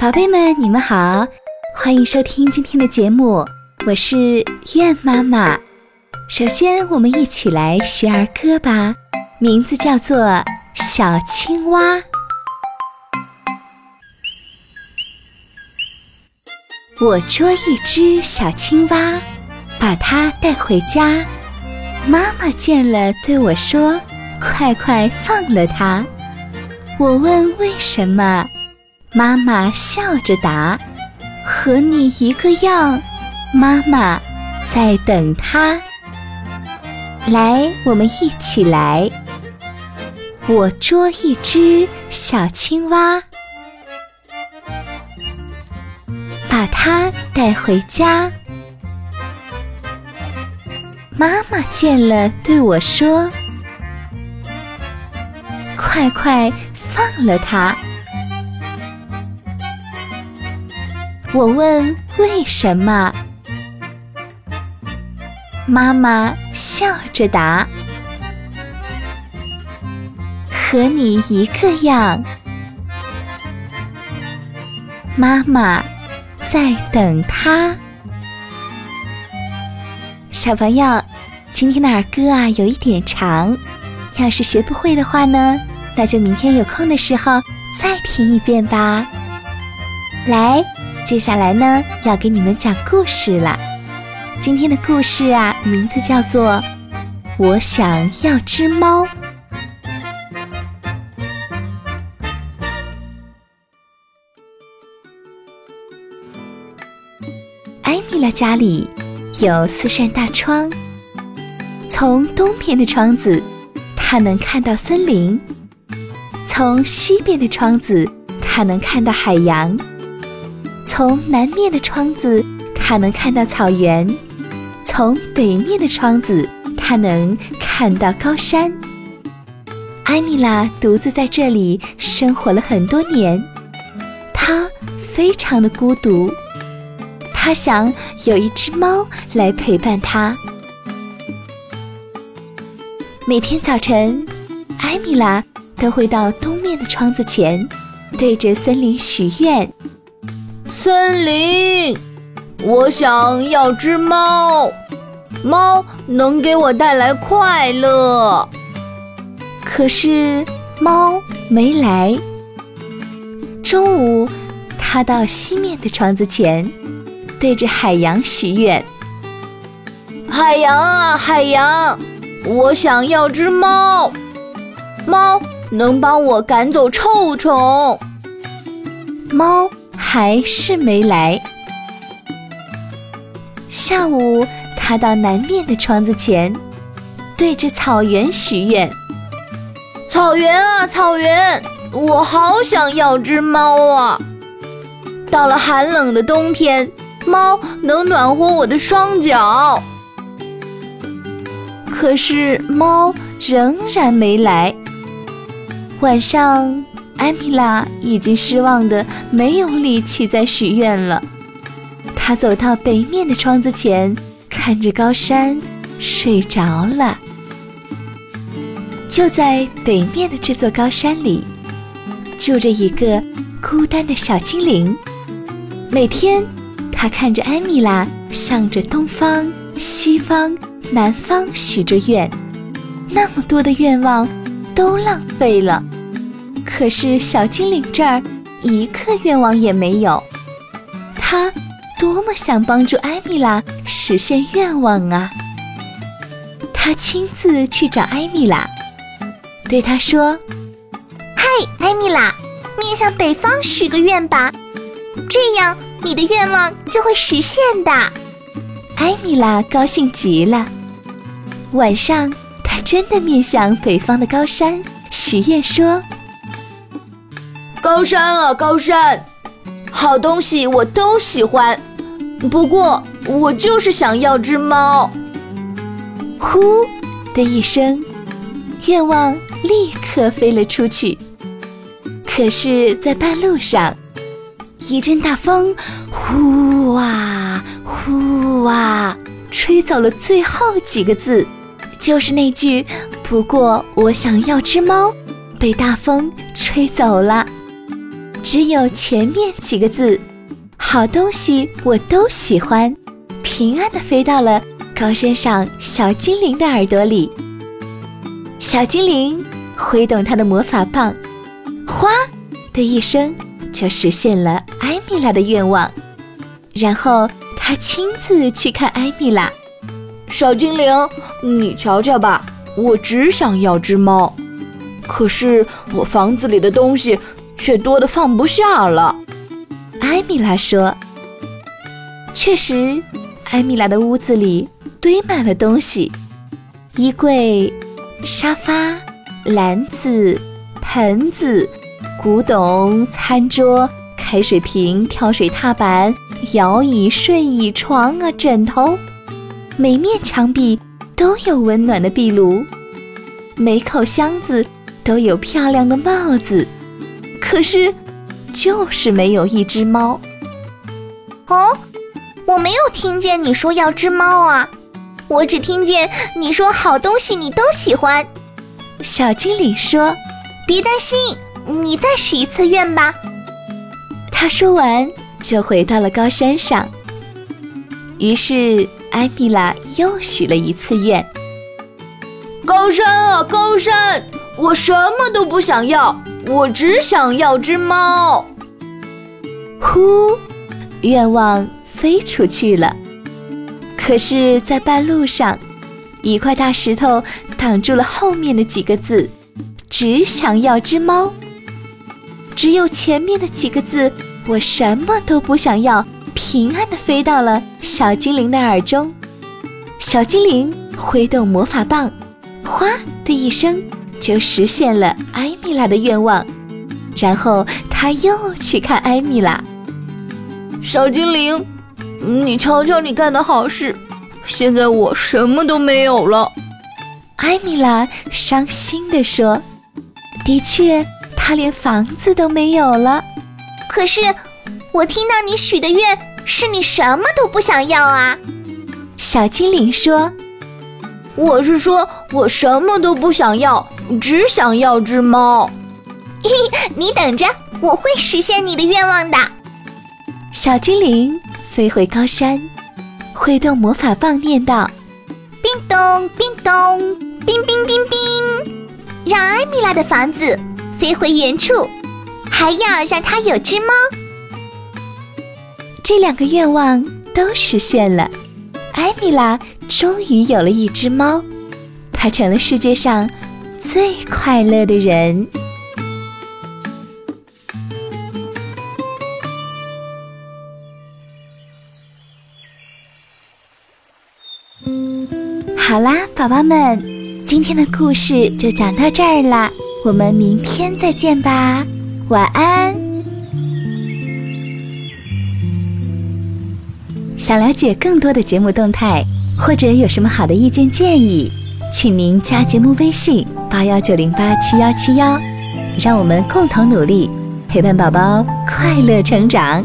宝贝们，你们好，欢迎收听今天的节目，我是苑妈妈。首先，我们一起来学儿歌吧，名字叫做《小青蛙》。我捉一只小青蛙，把它带回家。妈妈见了，对我说：“快快放了它。”我问为什么，妈妈笑着答：“和你一个样，妈妈在等他。”来，我们一起来。我捉一只小青蛙，把它带回家。妈妈见了，对我说：“快快放了它。”我问为什么，妈妈笑着答：“和你一个样，妈妈在等他。”小朋友。今天的儿歌啊，有一点长，要是学不会的话呢，那就明天有空的时候再听一遍吧。来，接下来呢，要给你们讲故事了。今天的故事啊，名字叫做《我想要只猫》。艾米拉家里有四扇大窗。从东边的窗子，它能看到森林；从西边的窗子，它能看到海洋；从南面的窗子，它能看到草原；从北面的窗子，它能看到高山。艾米拉独自在这里生活了很多年，她非常的孤独，她想有一只猫来陪伴她。每天早晨，艾米拉都会到东面的窗子前，对着森林许愿：“森林，我想要只猫，猫能给我带来快乐。”可是猫没来。中午，他到西面的窗子前，对着海洋许愿：“海洋啊，海洋！”我想要只猫，猫能帮我赶走臭虫。猫还是没来。下午，他到南面的窗子前，对着草原许愿：“草原啊，草原，我好想要只猫啊！到了寒冷的冬天，猫能暖和我的双脚。”可是猫仍然没来。晚上，艾米拉已经失望的没有力气再许愿了。她走到北面的窗子前，看着高山，睡着了。就在北面的这座高山里，住着一个孤单的小精灵。每天，他看着艾米拉向着东方、西方。南方许着愿，那么多的愿望都浪费了。可是小精灵这儿一个愿望也没有。他多么想帮助艾米拉实现愿望啊！他亲自去找艾米拉，对她说：“嗨，艾米拉，面向北方许个愿吧，这样你的愿望就会实现的。”艾米拉高兴极了。晚上，他真的面向北方的高山许愿说：“高山啊，高山，好东西我都喜欢，不过我就是想要只猫。”呼的一声，愿望立刻飞了出去。可是，在半路上，一阵大风呼啊呼啊，吹走了最后几个字。就是那句，不过我想要只猫，被大风吹走了。只有前面几个字“好东西我都喜欢”，平安的飞到了高山上小精灵的耳朵里。小精灵挥动他的魔法棒，哗的一声，就实现了艾米拉的愿望。然后他亲自去看艾米拉。小精灵，你瞧瞧吧，我只想要只猫，可是我房子里的东西。却多的放不下了，艾米拉说：“确实，艾米拉的屋子里堆满了东西，衣柜、沙发、篮子、盆子、古董、餐桌、开水瓶、跳水踏板、摇椅、睡椅、床啊、枕头，每面墙壁都有温暖的壁炉，每口箱子都有漂亮的帽子。”可是，就是没有一只猫。哦，我没有听见你说要只猫啊，我只听见你说好东西你都喜欢。小精灵说：“别担心，你再许一次愿吧。”他说完就回到了高山上。于是艾米拉又许了一次愿：“高山啊，高山，我什么都不想要。”我只想要只猫。呼，愿望飞出去了。可是，在半路上，一块大石头挡住了后面的几个字：“只想要只猫。”只有前面的几个字：“我什么都不想要。”平安地飞到了小精灵的耳中。小精灵挥动魔法棒，哗的一声。就实现了艾米拉的愿望，然后他又去看艾米拉。小精灵，你瞧瞧你干的好事，现在我什么都没有了。艾米拉伤心地说：“的确，他连房子都没有了。可是，我听到你许的愿是你什么都不想要啊。”小精灵说：“我是说我什么都不想要。”只想要只猫，嘿，你等着，我会实现你的愿望的。小精灵飞回高山，挥动魔法棒，念道：“叮咚，叮咚，冰冰冰冰，让艾米拉的房子飞回原处，还要让它有只猫。”这两个愿望都实现了，艾米拉终于有了一只猫，它成了世界上。最快乐的人。好啦，宝宝们，今天的故事就讲到这儿啦，我们明天再见吧，晚安。想了解更多的节目动态，或者有什么好的意见建议？请您加节目微信八幺九零八七幺七幺，让我们共同努力，陪伴宝宝快乐成长。